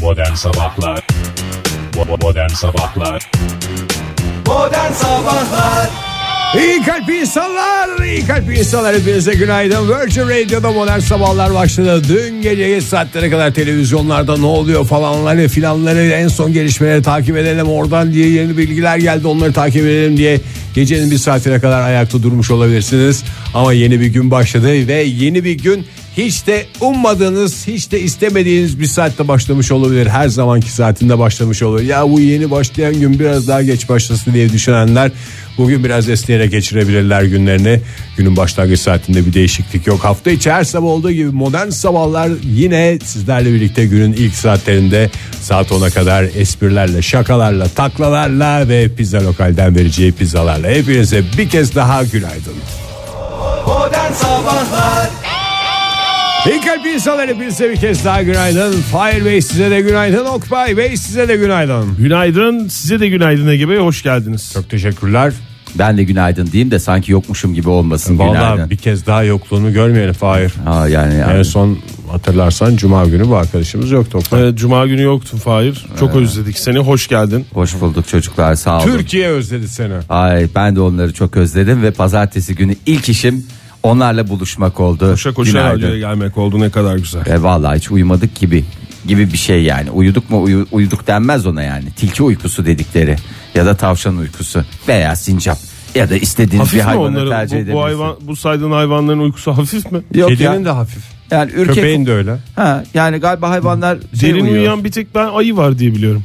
Modern Sabahlar Modern Sabahlar Modern Sabahlar İyi kalp insanlar, iyi kalp insanlar hepinize günaydın. Virgin Radio'da modern sabahlar başladı. Dün gece geç saatlere kadar televizyonlarda ne oluyor falanları filanları en son gelişmeleri takip edelim oradan diye yeni bilgiler geldi onları takip edelim diye gecenin bir saatine kadar ayakta durmuş olabilirsiniz. Ama yeni bir gün başladı ve yeni bir gün hiç de ummadığınız, hiç de istemediğiniz bir saatte başlamış olabilir. Her zamanki saatinde başlamış olabilir. Ya bu yeni başlayan gün biraz daha geç başlasın diye düşünenler bugün biraz esneyerek geçirebilirler günlerini. Günün başlangıç saatinde bir değişiklik yok. Hafta içi her sabah olduğu gibi modern sabahlar yine sizlerle birlikte günün ilk saatlerinde saat 10'a kadar esprilerle, şakalarla, taklalarla ve pizza lokalden vereceği pizzalarla hepinize bir kez daha günaydın. Modern Sabahlar İyi kalp insanlar hepinize bir kez daha günaydın. Fahir Bey size de günaydın. Oktay Bey size de günaydın. Günaydın size de günaydın Ege Bey hoş geldiniz. Çok teşekkürler. Ben de günaydın diyeyim de sanki yokmuşum gibi olmasın Vallahi günaydın. bir kez daha yokluğunu görmeyelim Fahir. Ha, yani, yani. En son hatırlarsan Cuma günü bu arkadaşımız yoktu. Oktay. Evet, Cuma günü yoktun Fahir. Çok özledik seni hoş geldin. Hoş bulduk çocuklar sağ olun. Türkiye özledi seni. Ay ben de onları çok özledim ve pazartesi günü ilk işim onlarla buluşmak oldu. Koşa koşa Günaydın. radyoya gelmek oldu ne kadar güzel. E, vallahi hiç uyumadık gibi gibi bir şey yani. Uyuduk mu uyu- uyuduk denmez ona yani. Tilki uykusu dedikleri ya da tavşan uykusu veya sincap ya da istediğiniz Hafif bir hayvanı onları tercih bu, bu, hayvan, bu saydığın hayvanların uykusu hafif mi? Yok Kedinin ya. de hafif. Yani ürkek Köpeğin de öyle. Ha, yani galiba hayvanlar şey Derin uyuyor. uyuyan bir tek ben ayı var diye biliyorum.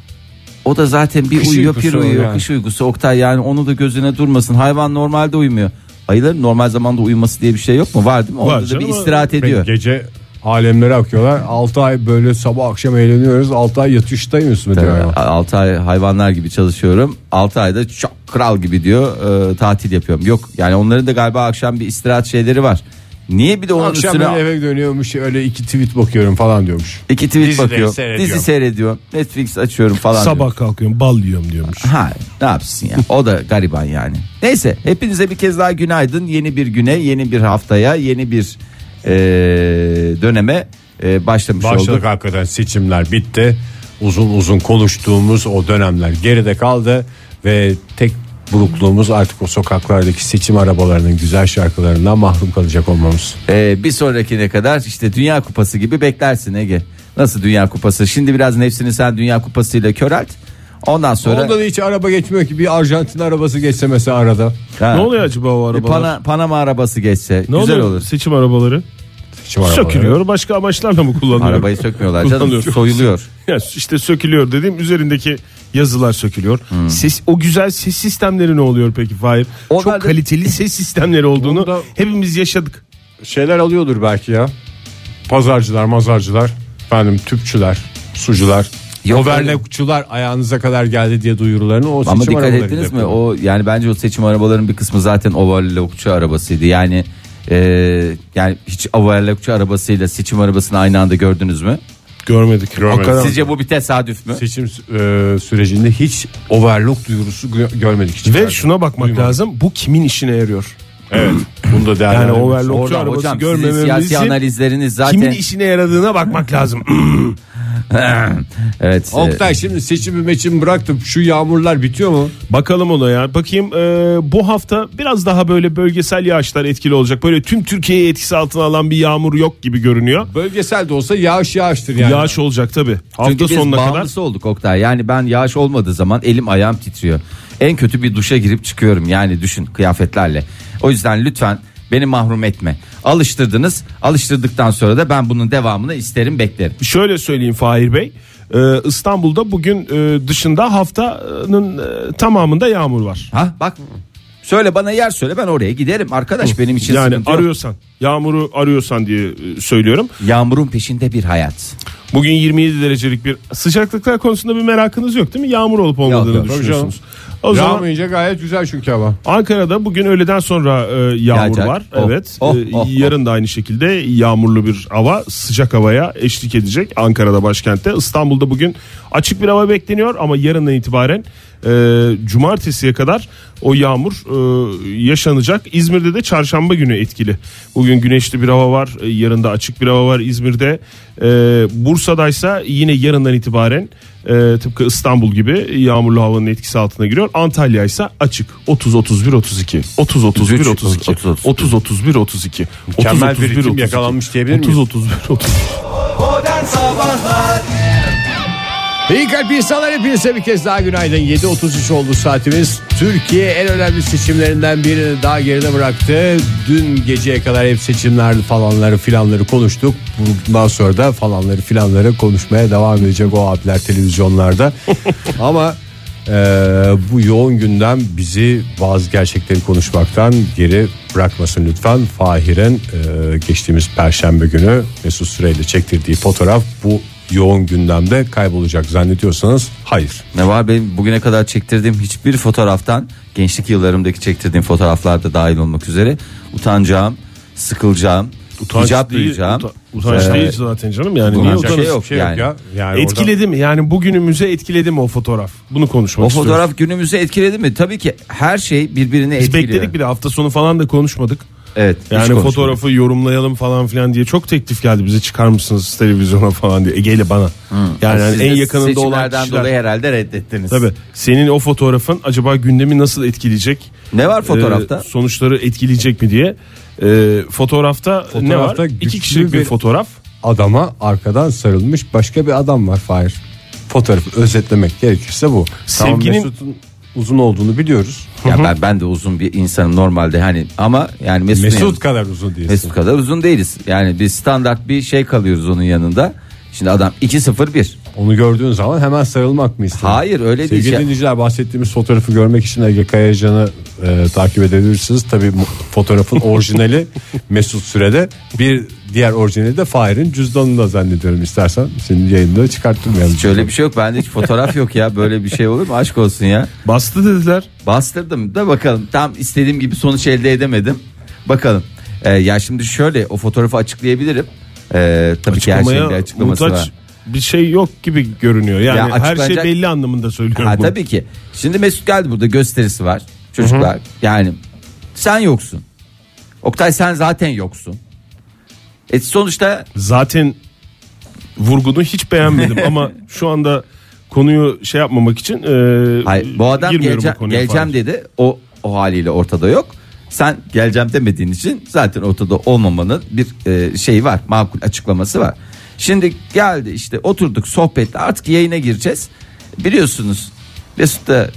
O da zaten bir Kış uyuyor bir uyuyor yani. kış uykusu Oktay yani onu da gözüne durmasın hayvan normalde uyumuyor. Ayıların normal zamanda uyuması diye bir şey yok mu? Var değil mi? Var Orada da canım bir ama istirahat ediyor. Gece alemlere akıyorlar. 6 ay böyle sabah akşam eğleniyoruz. 6 ay yatıştayız mı diyor. ya. 6 ay hayvanlar gibi çalışıyorum. 6 ayda çok kral gibi diyor e, tatil yapıyorum. Yok yani onların da galiba akşam bir istirahat şeyleri var. Niye bir de onun Akşam üstüne ben eve dönüyormuş öyle iki tweet bakıyorum falan diyormuş. iki tweet Dizi de bakıyor. seyrediyor. Dizi seyrediyor. Netflix açıyorum falan. diyor. Sabah kalkıyorum bal yiyorum diyormuş. Ha ne yapsın ya o da gariban yani. Neyse hepinize bir kez daha günaydın. Yeni bir güne yeni bir haftaya yeni bir e, döneme e, başlamış Başladık olduk. hakikaten seçimler bitti. Uzun uzun konuştuğumuz o dönemler geride kaldı ve tek burukluğumuz artık o sokaklardaki seçim arabalarının güzel şarkılarından mahrum kalacak olmamız. E, bir sonrakine kadar işte Dünya Kupası gibi beklersin Ege. Nasıl Dünya Kupası? Şimdi biraz nefsini sen Dünya Kupası ile körelt. Ondan sonra Onda da hiç araba geçmiyor ki bir Arjantin arabası geçse mesela arada. Ha, Ne oluyor acaba o bir arabalar? Pana- Panama arabası geçse ne güzel oluyor olur. seçim arabaları? Seçim arabaları. Sökülüyor başka amaçlarla mı kullanılıyor? Arabayı sökmüyorlar canım soyuluyor. Ya işte sökülüyor dediğim üzerindeki yazılar sökülüyor. Hmm. Ses o güzel ses sistemleri ne oluyor peki Fahir? Onlar Çok da- kaliteli ses sistemleri olduğunu da- hepimiz yaşadık. Şeyler alıyordur belki ya. Pazarcılar, mazarcılar, efendim tüpçüler, sucular. Yok, Overlockçular ayağınıza kadar geldi diye duyurularını o Ama dikkat ettiniz mi? O yani bence o seçim arabaların bir kısmı zaten overlockçu arabasıydı. Yani e, yani hiç overlockçu arabasıyla seçim arabasını aynı anda gördünüz mü? Görmedik. Görmedik. Hakikaten. Sizce bu bir tesadüf mü? Seçim e, sürecinde hiç overlock duyurusu gö- görmedik hiç. Ve şuna bakmak lazım. Bu kimin işine yarıyor? Evet. Bunu da Yani değerlendirmek. overlockçu Orada arabası hocam sizin siyasi görmememizin analizleriniz zaten kimin işine yaradığına bakmak lazım. evet. e, Oktay şimdi seçimi meçimi bıraktım. Şu yağmurlar bitiyor mu? Bakalım ona ya. Bakayım e, bu hafta biraz daha böyle bölgesel yağışlar etkili olacak. Böyle tüm Türkiye'yi etkisi altına alan bir yağmur yok gibi görünüyor. Bölgesel de olsa yağış yağıştır yani. Yağış olacak tabi. Hafta Çünkü biz sonuna kadar. bağımlısı olduk Oktay. Yani ben yağış olmadığı zaman elim ayağım titriyor. En kötü bir duşa girip çıkıyorum yani düşün kıyafetlerle. O yüzden lütfen beni mahrum etme. Alıştırdınız. Alıştırdıktan sonra da ben bunun devamını isterim beklerim. Şöyle söyleyeyim Fahir Bey. E, İstanbul'da bugün e, dışında haftanın e, tamamında yağmur var. Ha bak söyle bana yer söyle ben oraya giderim arkadaş benim için Yani sıkıntı yok. arıyorsan, yağmuru arıyorsan diye e, söylüyorum. Yağmurun peşinde bir hayat. Bugün 27 derecelik bir sıcaklıklar konusunda bir merakınız yok değil mi? Yağmur olup olmadığını Yok, yok. düşünüyorsunuz. O zaman Yağmayınca gayet güzel çünkü hava. Ankara'da bugün öğleden sonra e, yağmur Yağacak. var. Oh, evet. oh, E, oh, oh. yarın da aynı şekilde yağmurlu bir hava, sıcak havaya eşlik edecek Ankara'da başkentte. İstanbul'da bugün açık bir hava bekleniyor ama yarından itibaren e, cumartesiye kadar o yağmur e, yaşanacak. İzmir'de de çarşamba günü etkili. Bugün güneşli bir hava var, e, yarın da açık bir hava var İzmir'de. E, Bursa'daysa yine yarından itibaren e, tıpkı İstanbul gibi yağmurlu havanın etkisi altına giriyor. Antalya ise açık. 30 31 32. 30 31 32. 30, 30 31 32. Mükemmel bir ritim yakalanmış diyebilir 30 miyiz? 31 32. Modern Sabahlar İyi kalp insanlar hepinize bir kez daha günaydın. 7.33 oldu saatimiz. Türkiye en önemli seçimlerinden birini daha geride bıraktı. Dün geceye kadar hep seçimler falanları filanları konuştuk. Bundan sonra da falanları filanları konuşmaya devam edecek o abiler televizyonlarda. Ama e, bu yoğun gündem bizi bazı gerçekleri konuşmaktan geri bırakmasın lütfen. Fahir'in e, geçtiğimiz perşembe günü Mesut Süreyle çektirdiği fotoğraf bu yoğun gündemde kaybolacak zannediyorsanız hayır. Ne var benim bugüne kadar çektirdiğim hiçbir fotoğraftan gençlik yıllarımdaki çektirdiğim fotoğraflarda dahil olmak üzere utanacağım, sıkılacağım, Utanç icap değil, duyacağım. uta- utanç Ee, değil zaten canım yani. Niye şey yok. Bir şey yok yani. ya. Yani Etkiledi mi? Yani bugünümüze etkiledi mi o fotoğraf? Bunu konuşmak O istiyoruz. fotoğraf günümüzü etkiledi mi? Tabii ki her şey birbirini Biz etkiliyor. bekledik bir de hafta sonu falan da konuşmadık. Evet. Yani fotoğrafı yorumlayalım falan filan diye çok teklif geldi bize çıkar mısınız televizyona falan diye Ege ile bana. Yani hani Siz en yakınında olan kişiler. dolayı herhalde reddettiniz. Tabii senin o fotoğrafın acaba gündemi nasıl etkileyecek? Ne var fotoğrafta? Ee, sonuçları etkileyecek mi diye. Ee, fotoğrafta, ne var? Fotoğrafta İki güçlü kişilik bir bir- fotoğraf. Adama arkadan sarılmış başka bir adam var Fahir. Fotoğrafı özetlemek gerekirse bu. Tamam, Sevginin- Mesut'un uzun olduğunu biliyoruz. Ya ben ben de uzun bir insanım normalde hani ama yani Mesut yanında- kadar uzun değilsin. Mesut kadar uzun değiliz. Yani biz standart bir şey kalıyoruz onun yanında. Şimdi adam 2-0-1. Onu gördüğün zaman hemen sarılmak mı istiyorsun? Hayır öyle değil. Sevgili dinleyiciler bahsettiğimiz fotoğrafı görmek için Ege Kayacan'ı e, takip edebilirsiniz. Tabii bu fotoğrafın orijinali Mesut Süre'de bir diğer orijinali de Fahir'in cüzdanında zannediyorum istersen. Senin yayında çıkarttırmayalım. Şöyle bir şey yok. Bende hiç fotoğraf yok ya. Böyle bir şey olur mu? Aşk olsun ya. Bastı dediler. Bastırdım da bakalım. Tam istediğim gibi sonuç elde edemedim. Bakalım. Ee, ya şimdi şöyle o fotoğrafı açıklayabilirim. Ee, tabii ki her şeyin bir Açıklamaya açıklaması muhtaç var. Bir şey yok gibi görünüyor. Yani Ya her şey belli anlamında söylüyorum. Ha, bunu. tabii ki. Şimdi Mesut geldi burada gösterisi var. Çocuklar yani sen yoksun. Oktay sen zaten yoksun. E sonuçta Zaten vurgunu hiç beğenmedim ama şu anda konuyu şey yapmamak için e, hayır, bu adam gelece- konuya geleceğim falan. dedi. O o haliyle ortada yok. Sen geleceğim demediğin için zaten ortada olmamanın bir e, şeyi var. Makul açıklaması var. Şimdi geldi işte oturduk sohbetle artık yayına gireceğiz. Biliyorsunuz Mesut da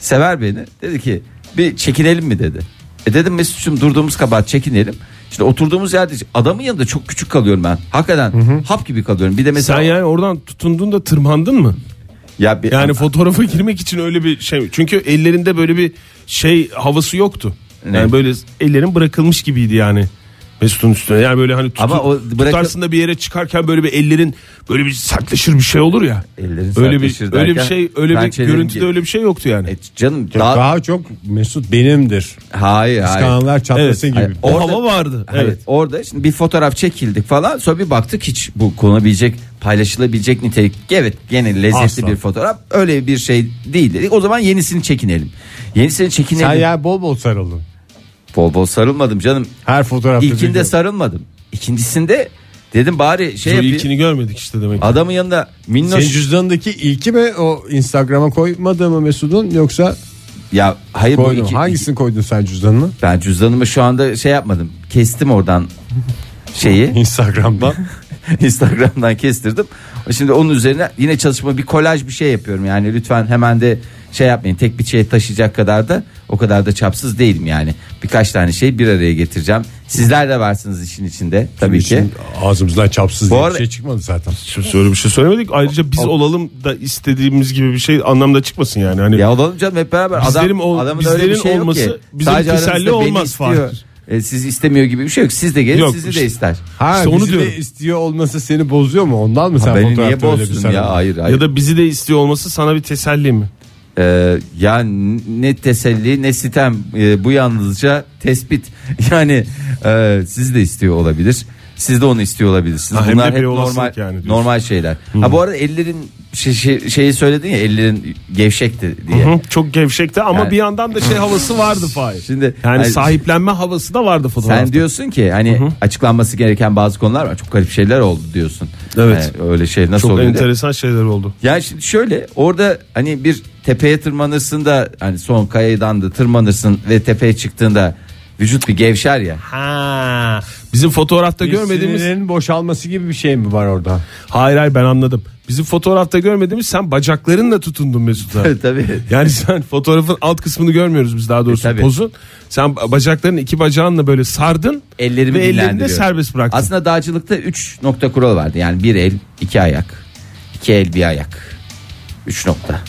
sever beni. Dedi ki bir çekinelim mi dedi. E dedim Mesut'cum durduğumuz kabahat çekinelim. İşte oturduğumuz yerde adamın yanında çok küçük kalıyorum ben. Hakikaten hap gibi kalıyorum. Bir de mesela Sen yani oradan tutundun da tırmandın mı? ya bir, Yani fotoğrafa girmek için öyle bir şey. Çünkü ellerinde böyle bir şey havası yoktu. Ne? Yani böyle ellerin bırakılmış gibiydi yani. Mesut'un üstüne. Yani böyle hani tutu, Ama o bırakı- tutarsın da bir yere çıkarken böyle bir ellerin böyle bir sertleşir bir şey olur ya. Ellerin öyle bir sertleşir öyle bir derken şey öyle bir pençelerin görüntüde gibi. öyle bir şey yoktu yani. E canım Daha, daha, çok Mesut benimdir. hayır hayır. Kıskananlar çatlasın Evet. gibi. Hayır, O Orada- hava vardı. Evet. Evet. Orada şimdi bir fotoğraf çekildik falan sonra bir baktık hiç bu konabilecek paylaşılabilecek nitelik evet gene lezzetli Asla. bir fotoğraf öyle bir şey değil dedik o zaman yenisini çekinelim. Yenisini çekinelim. Sen ya bol bol sarıldın. Bol bol sarılmadım canım. Her fotoğrafta. İlkinde sarılmadım. İkincisinde dedim bari şey Şu yapayım. ilkini görmedik işte demek. ki. Adamın yanında minnoş Senin cüzdanındaki ilki mi o Instagram'a koymadı mı Mesut'un yoksa ya hayır bu koydun? iki, Hangisini koydun sen cüzdanına? ben cüzdanımı şu anda şey yapmadım. Kestim oradan şeyi. Instagram'dan. Instagram'dan kestirdim. Şimdi onun üzerine yine çalışma bir kolaj bir şey yapıyorum. Yani lütfen hemen de şey yapmayın. Tek bir şey taşıyacak kadar da o kadar da çapsız değilim yani. Birkaç tane şey bir araya getireceğim. Sizler de varsınız işin içinde tabii ki. için ağzımızdan çapsız Bu diye bir arada- şey çıkmadı zaten. Şimdi öyle bir şey söylemedik. Ayrıca biz olalım da istediğimiz gibi bir şey anlamda çıkmasın yani. Hani Ya olalım canım hep beraber. Adam, Bizlerin ol- adamın öyle bir bizlerin şey yok olması ki. bizim Sadece teselli olmaz. Fahir. E, sizi istemiyor gibi bir şey yok. Siz de gelin Yok, sizi işte. de ister. Ha İşte onu bizi de diyorum. istiyor olması seni bozuyor mu? Ondan mı sen Beni niye bir bozsun ya hayır hayır. ya da bizi de istiyor olması sana bir teselli mi? Ee, ya ne teselli ne sitem Ee, bu yalnızca tespit. Yani e, siz de istiyor olabilir Siz de onu istiyor olabilirsiniz. Ha, hem Bunlar de hep bir olasılık normal yani diyorsun. normal şeyler. Ha bu arada ellerin şey, şey- şeyi söyledin ya ellerin gevşekti diye. Hı, Çok gevşekti ama Yani- bir yandan da şey havası vardı Fahir. Şimdi yani hani- sahiplenme havası da vardı fotoğrafta. Sen diyorsun ki hani açıklanması gereken bazı konular var. Çok garip şeyler oldu diyorsun. Evet. Yani öyle şey nasıl Çok oluyor? diye. enteresan şeyler oldu. Ya şimdi şöyle orada hani bir tepeye tırmanırsın da hani son kayadan da tırmanırsın ve tepeye çıktığında vücut bir gevşer ya. Ha. Bizim fotoğrafta görmediğimiz Sinirlerin boşalması gibi bir şey mi var orada? Hayır hayır ben anladım. Bizim fotoğrafta görmediğimiz sen bacaklarınla tutundun Mesut'a. Tabii. Yani sen fotoğrafın alt kısmını görmüyoruz biz daha doğrusu E, tabii. pozun. Sen bacakların iki bacağınla böyle sardın Ellerimi ve ellerini de dinlendiriyorum. serbest bıraktın. Aslında dağcılıkta 3 nokta kural vardı. Yani bir el, iki ayak. iki el, bir ayak. 3 nokta.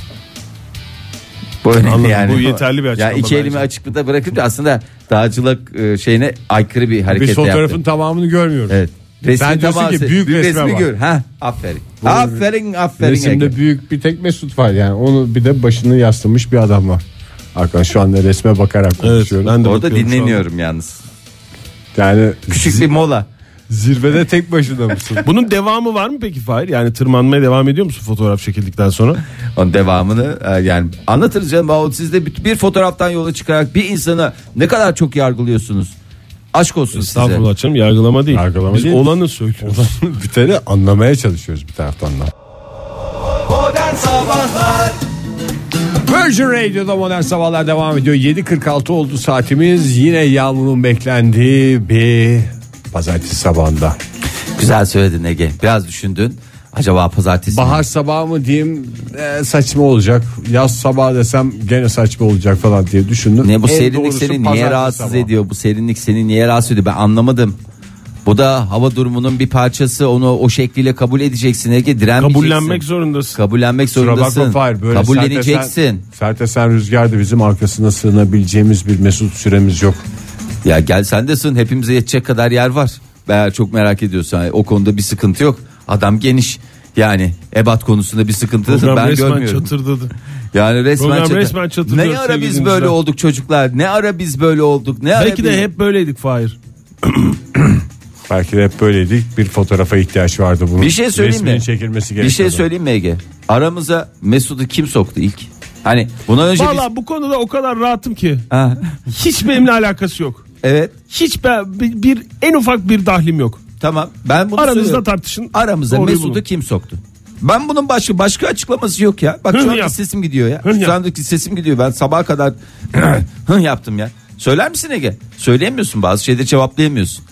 Bu önemli Anladım, yani. bu yeterli bir açıklama Yani iki elimi bence. açıkta bırakıp da aslında dağcılık e, şeyine aykırı bir hareket Biz de fotoğrafın yaptı. tamamını görmüyoruz. Evet. Resmi Sen diyorsun ki büyük resme bak. gör. Ha, aferin. Aferin, aferin. Resimde Ege. büyük bir tek Mesut var yani onu bir de başını yaslamış bir adam var. Hakan şu anda resme bakarak Evet, konuşuyorum. ben de Orada dinleniyorum yalnız. Yani Küçük bir mola. Zirvede tek başına mısın? Bunun devamı var mı peki Fahir? Yani tırmanmaya devam ediyor musun fotoğraf çekildikten sonra? Onun devamını e, yani anlatırız canım. Ama Siz de bir, bir fotoğraftan yola çıkarak bir insana ne kadar çok yargılıyorsunuz. Aşk olsun size. Estağfurullah canım yargılama değil. Yargılama Biz değil. olanı söylüyoruz. Biteni anlamaya çalışıyoruz bir taraftan da. Modern Sabahlar Virgin Radio'da modern sabahlar devam ediyor. 7.46 oldu saatimiz. Yine yağmurun beklendiği bir pazartesi sabahında. Güzel söyledin Ege. Biraz düşündün. Acaba pazartesi mi? Bahar sabahı mı diyeyim e, saçma olacak. Yaz sabahı desem gene saçma olacak falan diye düşündüm. Ne bu En serinlik seni niye rahatsız sabahı. ediyor? Bu serinlik seni niye rahatsız ediyor? Ben anlamadım. Bu da hava durumunun bir parçası. Onu o şekliyle kabul edeceksin Ege. Direnmeyeceksin. Kabullenmek zorundasın. Kabullenmek Kusura bakma zorundasın. Fahir, böyle Kabulleneceksin. Sert esen, sert esen rüzgarda bizim arkasına sığınabileceğimiz bir mesut süremiz yok. Ya gel sen de sığın. Hepimize yetecek kadar yer var. Eğer çok merak ediyorsan o konuda bir sıkıntı yok. Adam geniş. Yani ebat konusunda bir sıkıntı Program ben resmen görmüyorum. çatırdadı. Yani resmen, Program çatır. resmen çatırıyor Ne ara biz böyle olduk çocuklar? Ne ara biz böyle olduk? Ne ara Belki biz- de hep böyleydik Fahir. Belki de hep böyleydik. Bir fotoğrafa ihtiyaç vardı bunun. Bir şey söyleyeyim Resminin mi? çekilmesi Bir gerekiyordu. şey söyleyeyim mi Ege? Aramıza Mesut'u kim soktu ilk? Hani bundan önce biz... Valla bu konuda o kadar rahatım ki. Ha, Hiç benimle alakası yok. Evet Hiç ben, bir, bir- en ufak bir dahlim yok. tamam ben bunu Aranızda söylüyorum. tartışın. Aramıza Doğruyu Mesut'u bulun. kim soktu? Ben bunun başka başka açıklaması yok ya. Bak şu anda yap. sesim gidiyor ya. Hıh Şu andaki sesim gidiyor. Ben sabaha kadar hıh yaptım ya. Söyler misin Ege? Söyleyemiyorsun bazı şeyleri cevaplayamıyorsun.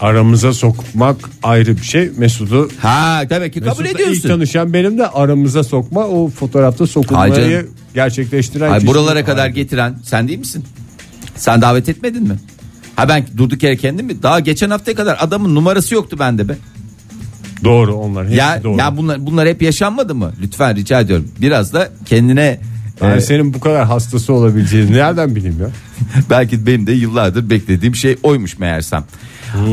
Aramıza sokmak ayrı bir şey. Mesut'u Ha demek ki kabul Mesut'la ilk ediyorsun. tanışan benim de aramıza sokma o fotoğrafta sokulmayı canım. gerçekleştiren Ay kişi. buralara kadar getiren sen değil misin? Sen davet etmedin mi? Ha ben durduk yere kendim mi? Daha geçen haftaya kadar adamın numarası yoktu bende be. Doğru onlar hepsi Ya doğru. ya bunlar bunlar hep yaşanmadı mı? Lütfen rica ediyorum. Biraz da kendine Yani e, senin bu kadar hastası olabileceğini nereden bileyim ya? belki benim de yıllardır beklediğim şey oymuş meğersem.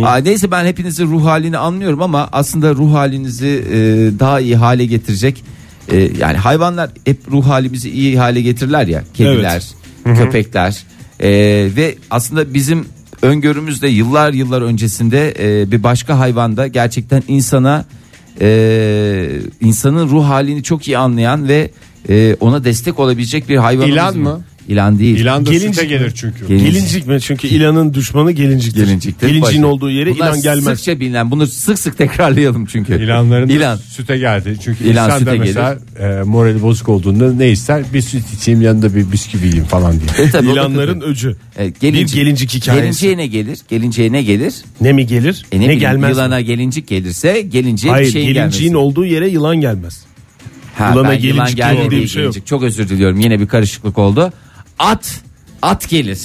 Aa, neyse ben hepinizin ruh halini anlıyorum ama aslında ruh halinizi e, daha iyi hale getirecek e, yani hayvanlar hep ruh halimizi iyi hale getirirler ya kediler, köpekler E, ve aslında bizim öngörümüzde yıllar yıllar öncesinde e, bir başka hayvanda gerçekten insana e, insanın ruh halini çok iyi anlayan ve e, ona destek olabilecek bir hayvanımız İlan mı? İlan değil. İlan da Gelincik süte mi? gelir çünkü. Gelin- Gelincik mi? Çünkü ilanın düşmanı gelinciktir. Gelinciktir. Gelinciğin Başka. olduğu yere Bunlar ilan gelmez. Sıkça bilinen. Bunu sık sık tekrarlayalım çünkü. İlanların da İlan. süte geldi. Çünkü İlan insan da süte mesela e, morali bozuk olduğunda ne ister? Bir süt içeyim yanında bir bisküvi yiyeyim falan diye. E tabii, da İlanların öcü. E, Bir gelincik hikayesi. Gelinciye ne gelir? Gelinciye ne gelir? Ne mi gelir? E ne, ne, bileyim, gelmez? mi? Yılana gelincik gelirse gelinciye Hayır bir şeyin gelinciğin gelmesi. olduğu yere yılan gelmez. Ha, yılana ben gelincik yılan geldi diye diye bir şey yok. gelincik. Çok özür diliyorum. Yine bir karışıklık oldu. At at gelir.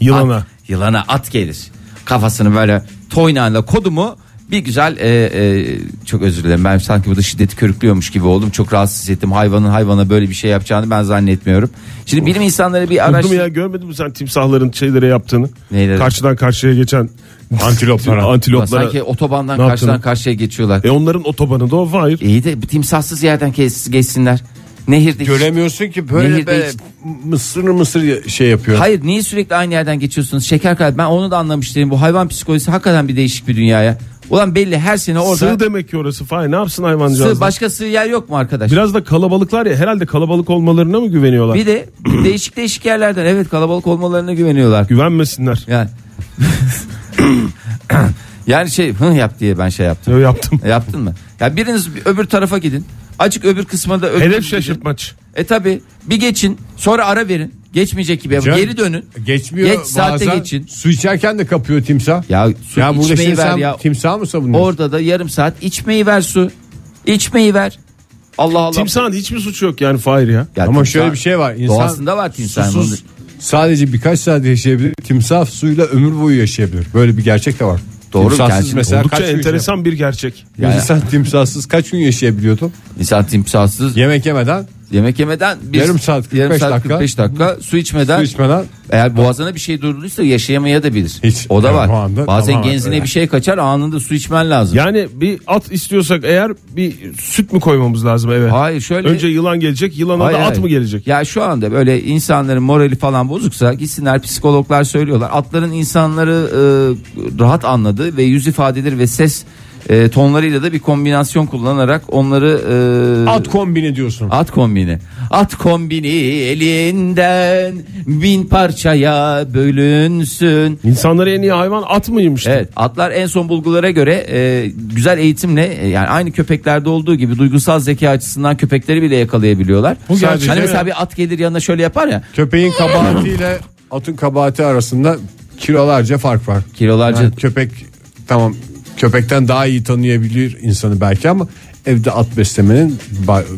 Yılana. At, yılana at gelir. Kafasını böyle toynağıyla kodu mu bir güzel e, e, çok özür dilerim ben sanki burada şiddeti körüklüyormuş gibi oldum çok rahatsız hissettim hayvanın hayvana böyle bir şey yapacağını ben zannetmiyorum şimdi bilim insanları bir araç Araştır... ya görmedin mi sen timsahların şeylere yaptığını? Neyleri? Karşıdan karşıya geçen Antiloplara. antiloplara. sanki otobandan karşıdan karşıya geçiyorlar E onların otobanında o hayır. iyi de timsahsız yerden geçsinler nehirde Göremiyorsun ki böyle Nehirde böyle hiç- mısır mısır şey yapıyor. Hayır niye sürekli aynı yerden geçiyorsunuz? Şeker kalp ben onu da anlamış değilim. Bu hayvan psikolojisi hakikaten bir değişik bir dünya ya. Ulan belli her sene orada Sığ demek ki orası Fahir ne yapsın hayvancağız? sığ, başka sığ yer yok mu arkadaş? Biraz da kalabalıklar ya herhalde kalabalık olmalarına mı güveniyorlar? Bir de değişik değişik yerlerden evet kalabalık olmalarına güveniyorlar. Güvenmesinler. Yani yani şey hı yap diye ben şey yaptım. Yo, yaptım. Yaptın mı? Ya biriniz öbür tarafa gidin. Açık öbür kısma da öbür Hedef şaşırtmaç. E tabi bir geçin sonra ara verin. Geçmeyecek gibi yapın. Can- Geri dönün. Geçmiyor Geç saatte bazen geçin. Su içerken de kapıyor timsah. Ya su ya burada içmeyi şimdi ver sen ya. timsah mı savunuyorsun? Orada da yarım saat içmeyi ver su. İçmeyi ver. Allah Allah. Timsahın hiçbir suçu yok yani Fahir ya. Ya Ama timsah- şöyle bir şey var. İnsan Doğasında var timsahın. susuz sadece birkaç saat yaşayabilir. Timsah suyla ömür boyu yaşayabilir. Böyle bir gerçek de var. Doğru, Timsahsız mesela Oldukça kaç gün enteresan bir gerçek. Bir insan timsahsız kaç gün yaşayabiliyordu? İnsan timsahsız Yemek yemeden, yemek yemeden bir, Yarım saat, 45 yarım saat, dakika. 45 dakika su içmeden su içmeden eğer boğazına bir şey durduysa yaşayamaya da bilir. Hiç. o da var. anda Bazen tamamen genzine öyle. bir şey kaçar anında su içmen lazım. Yani bir at istiyorsak eğer bir süt mü koymamız lazım eve? Hayır şöyle Önce yılan gelecek yılana Hayır, da at hayır. mı gelecek? Ya şu anda böyle insanların morali falan bozuksa gitsinler psikologlar söylüyorlar. Atların insanları e, rahat anladığı ve yüz ifadeleri ve ses e, tonlarıyla da bir kombinasyon kullanarak onları e, at kombini diyorsun. At kombini. At kombini elinden bin parçaya bölünsün. İnsanlara en iyi hayvan at mıymış? Evet atlar en son bulgulara göre e, güzel eğitimle e, yani aynı köpeklerde olduğu gibi duygusal zeka açısından köpekleri bile yakalayabiliyorlar. Bu gerçek hani mi? mesela bir at gelir yanına şöyle yapar ya Köpeğin kabahatiyle atın kabahati arasında kilolarca fark var. kilolarca Yani köpek tamam köpekten daha iyi tanıyabilir insanı belki ama evde at beslemenin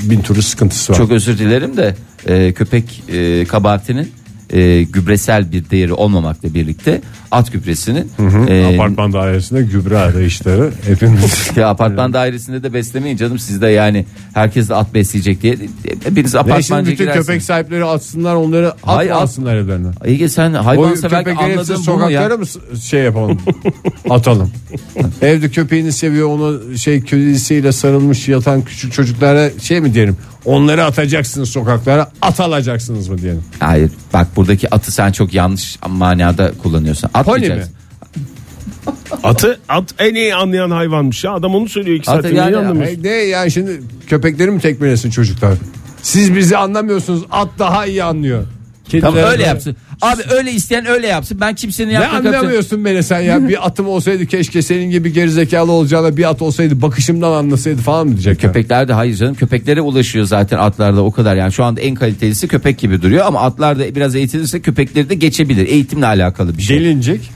bin türlü sıkıntısı var. çok özür dilerim de e, köpek e, kabahatinin e, gübresel bir değeri olmamakla birlikte at gübresinin e, Apartman dairesinde gübre arayışları hepimiz. ya apartman dairesinde de beslemeyin canım sizde yani herkes de at besleyecek diye hepiniz apartmanca bütün girersiniz. köpek sahipleri atsınlar onları at at- alsınlar evlerine. Ege sen O hayvan severken köpekleri hepsi anladığın bu mu ya? sokaklara mı şey yapalım atalım. Evde köpeğini seviyor onu şey kedisiyle sarılmış yatan küçük çocuklara şey mi diyelim onları atacaksınız sokaklara at alacaksınız mı diyelim. Hayır bak buradaki atı sen çok yanlış manada kullanıyorsun. At Pony diyeceksin. Atı at en iyi anlayan hayvanmış ya. Adam onu söylüyor iki Atı saattir. yani- niye anlamıyorsun? Hey, ne yani şimdi köpekleri mi tekmelesin çocuklar? Siz bizi anlamıyorsunuz at daha iyi anlıyor. Tamam Kediler- öyle yapsın. Abi öyle isteyen öyle yapsın. Ben kimsenin Ne karışamam. anlamıyorsun beni sen ya bir atım olsaydı keşke senin gibi gerizekalı olacağına bir at olsaydı bakışımdan anlasaydı falan mı diyecek? Köpekler de hayır canım köpeklere ulaşıyor zaten atlarda o kadar yani şu anda en kalitelisi köpek gibi duruyor ama atlar da biraz eğitilirse köpekleri de geçebilir eğitimle alakalı bir şey. Gelincik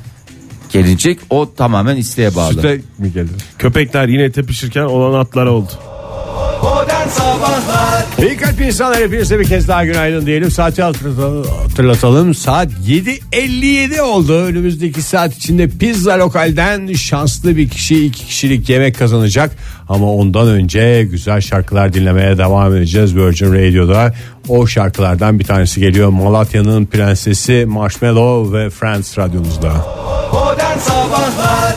Gelecek o tamamen isteğe bağlı. süte mi gelir? Köpekler yine tepişirken olan atlara oldu. Modern Sabahlar İyi kalp insanlar hepinize bir kez daha günaydın diyelim. Saati hatırlatalım. Saat 7.57 oldu. Önümüzdeki saat içinde pizza lokalden şanslı bir kişi iki kişilik yemek kazanacak. Ama ondan önce güzel şarkılar dinlemeye devam edeceğiz Virgin Radio'da. O şarkılardan bir tanesi geliyor. Malatya'nın prensesi Marshmallow ve Friends radyonuzda. Modern Sabahlar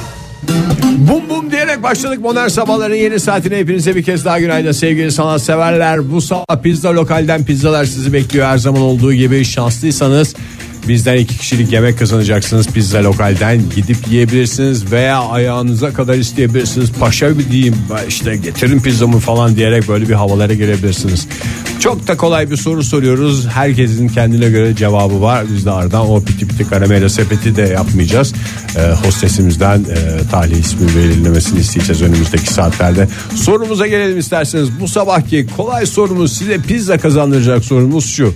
Bum bum diyerek başladık modern sabahların yeni saatine hepinize bir kez daha günaydın sevgili sanatseverler. Bu sabah pizza lokalden pizzalar sizi bekliyor her zaman olduğu gibi şanslıysanız bizden iki kişilik yemek kazanacaksınız pizza lokalden gidip yiyebilirsiniz veya ayağınıza kadar isteyebilirsiniz paşa bir diyeyim işte getirin pizzamı falan diyerek böyle bir havalara girebilirsiniz. Çok da kolay bir soru soruyoruz. Herkesin kendine göre cevabı var. Biz de aradan o piti piti karamela sepeti de yapmayacağız. Ee, hostesimizden e, talih ismi belirlemesini isteyeceğiz önümüzdeki saatlerde. Sorumuza gelelim isterseniz. Bu sabahki kolay sorumuz size pizza kazandıracak sorumuz şu.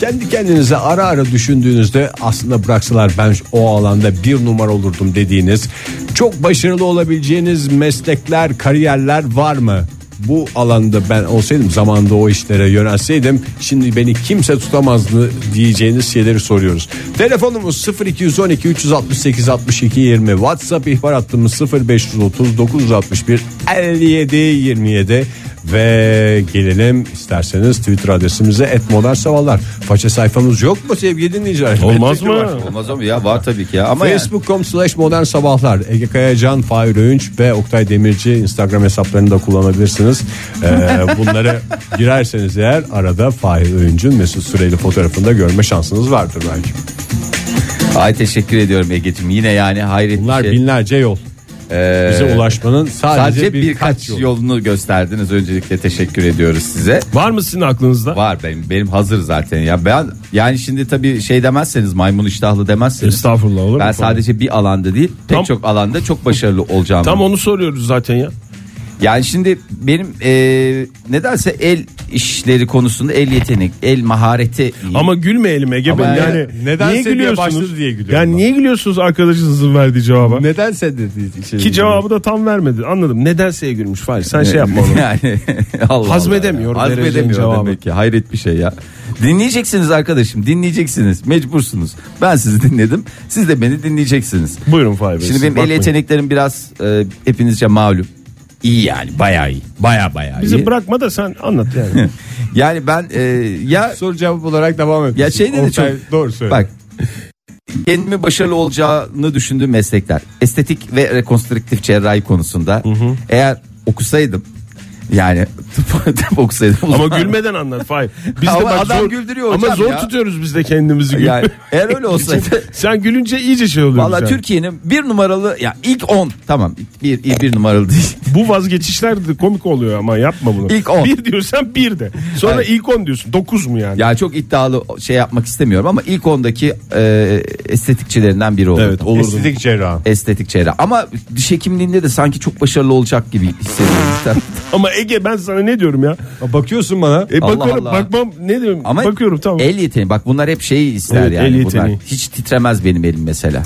Kendi kendinize ara ara düşündüğünüzde aslında bıraksalar ben o alanda bir numara olurdum dediğiniz çok başarılı olabileceğiniz meslekler, kariyerler var mı? Bu alanda ben olsaydım zamanında o işlere yönelseydim şimdi beni kimse tutamazdı diyeceğiniz şeyleri soruyoruz. Telefonumuz 0212 368 62 20 WhatsApp ihbar hattımız 0530 961 57 27 ve gelelim isterseniz Twitter adresimize et modern sabahlar. Faça sayfamız yok mu sevgili dinleyiciler? Olmaz mı? var. Olmaz ama ya var tabii ki ya. Ama yani- Facebook.com slash modern sabahlar Ege Kayacan, Fahir Öğünç ve Oktay Demirci Instagram hesaplarını da kullanabilirsiniz. Ee, bunları girerseniz eğer arada Fahir Öğünç'ün Mesut Süreyli fotoğrafında görme şansınız vardır belki. Ay teşekkür ediyorum Ege'cim. Yine yani hayret Bunlar bir şey. binlerce yol. Ee, Bize ulaşmanın sadece, sadece birkaç, birkaç yol. yolunu gösterdiniz. Öncelikle teşekkür ediyoruz size. Var mı sizin aklınızda? Var benim benim hazır zaten ya. Ben yani şimdi tabii şey demezseniz maymun iştahlı demezseniz. Estağfurullah olur mu? Ben sadece bir alanda değil, pek Tam- çok alanda çok başarılı olacağım. Tam onu soruyoruz zaten ya. Yani şimdi benim e, nedense el işleri konusunda el yetenek, el mahareti. Ama gülmeyelim Ege Bey. yani Yani nedense niye gülüyorsunuz? diye gülüyorum Yani ben. niye gülüyorsunuz arkadaşınızın verdiği cevaba? Nedense dedi. Şey Ki cevabı da tam vermedi. Anladım. Nedense gülmüş Fahir. Sen şey yapma onu. yani Allah Hazmedemiyor Allah. vereceğin Hazmedemiyor cevabı. demek ki. Hayret bir şey ya. Dinleyeceksiniz arkadaşım. Dinleyeceksiniz. Mecbursunuz. Ben sizi dinledim. Siz de beni dinleyeceksiniz. Buyurun Fahir Bey. Şimdi siz benim el bakmayın. yeteneklerim biraz e, hepinizce malum. İyi yani bayağı iyi. Baya baya Bizi iyi. bırakma da sen anlat yani. Yani ben e, ya Soru cevap olarak devam et. Ya şeyde de çok doğru söyle. Bak kendimi başarılı olacağını düşündüğüm meslekler. Estetik ve rekonstrüktif cerrahi konusunda. Eğer okusaydım yani o Ama gülmeden anlat Fahir. Biz de Ama bak adam zor, güldürüyor Ama hocam zor ya. tutuyoruz biz de kendimizi gül. Yani eğer öyle olsaydı Sen gülünce iyice şey oluyor. Valla Türkiye'nin bir numaralı ya ilk 10 tamam bir, bir, bir numaralı değil. Bu vazgeçişler de komik oluyor ama yapma bunu. İlk on. Bir diyorsan bir de. Sonra Evet. ilk on diyorsun. Dokuz mu yani? Ya çok iddialı şey yapmak istemiyorum ama ilk 10'daki e, estetikçilerinden biri olurdu. Evet, olurdum. Estetik cerrah. Estetik cerrah. Ama diş hekimliğinde de sanki çok başarılı olacak gibi hissediyorum. Ama Ege ben sana ne diyorum ya? Bakıyorsun bana. E Allah bakıyorum Allah. bakmam ne diyorum? Ama bakıyorum tamam. el yeteneği bak bunlar hep şeyi ister Evet, yani. el bunlar. yeteneği. Hiç titremez benim elim mesela.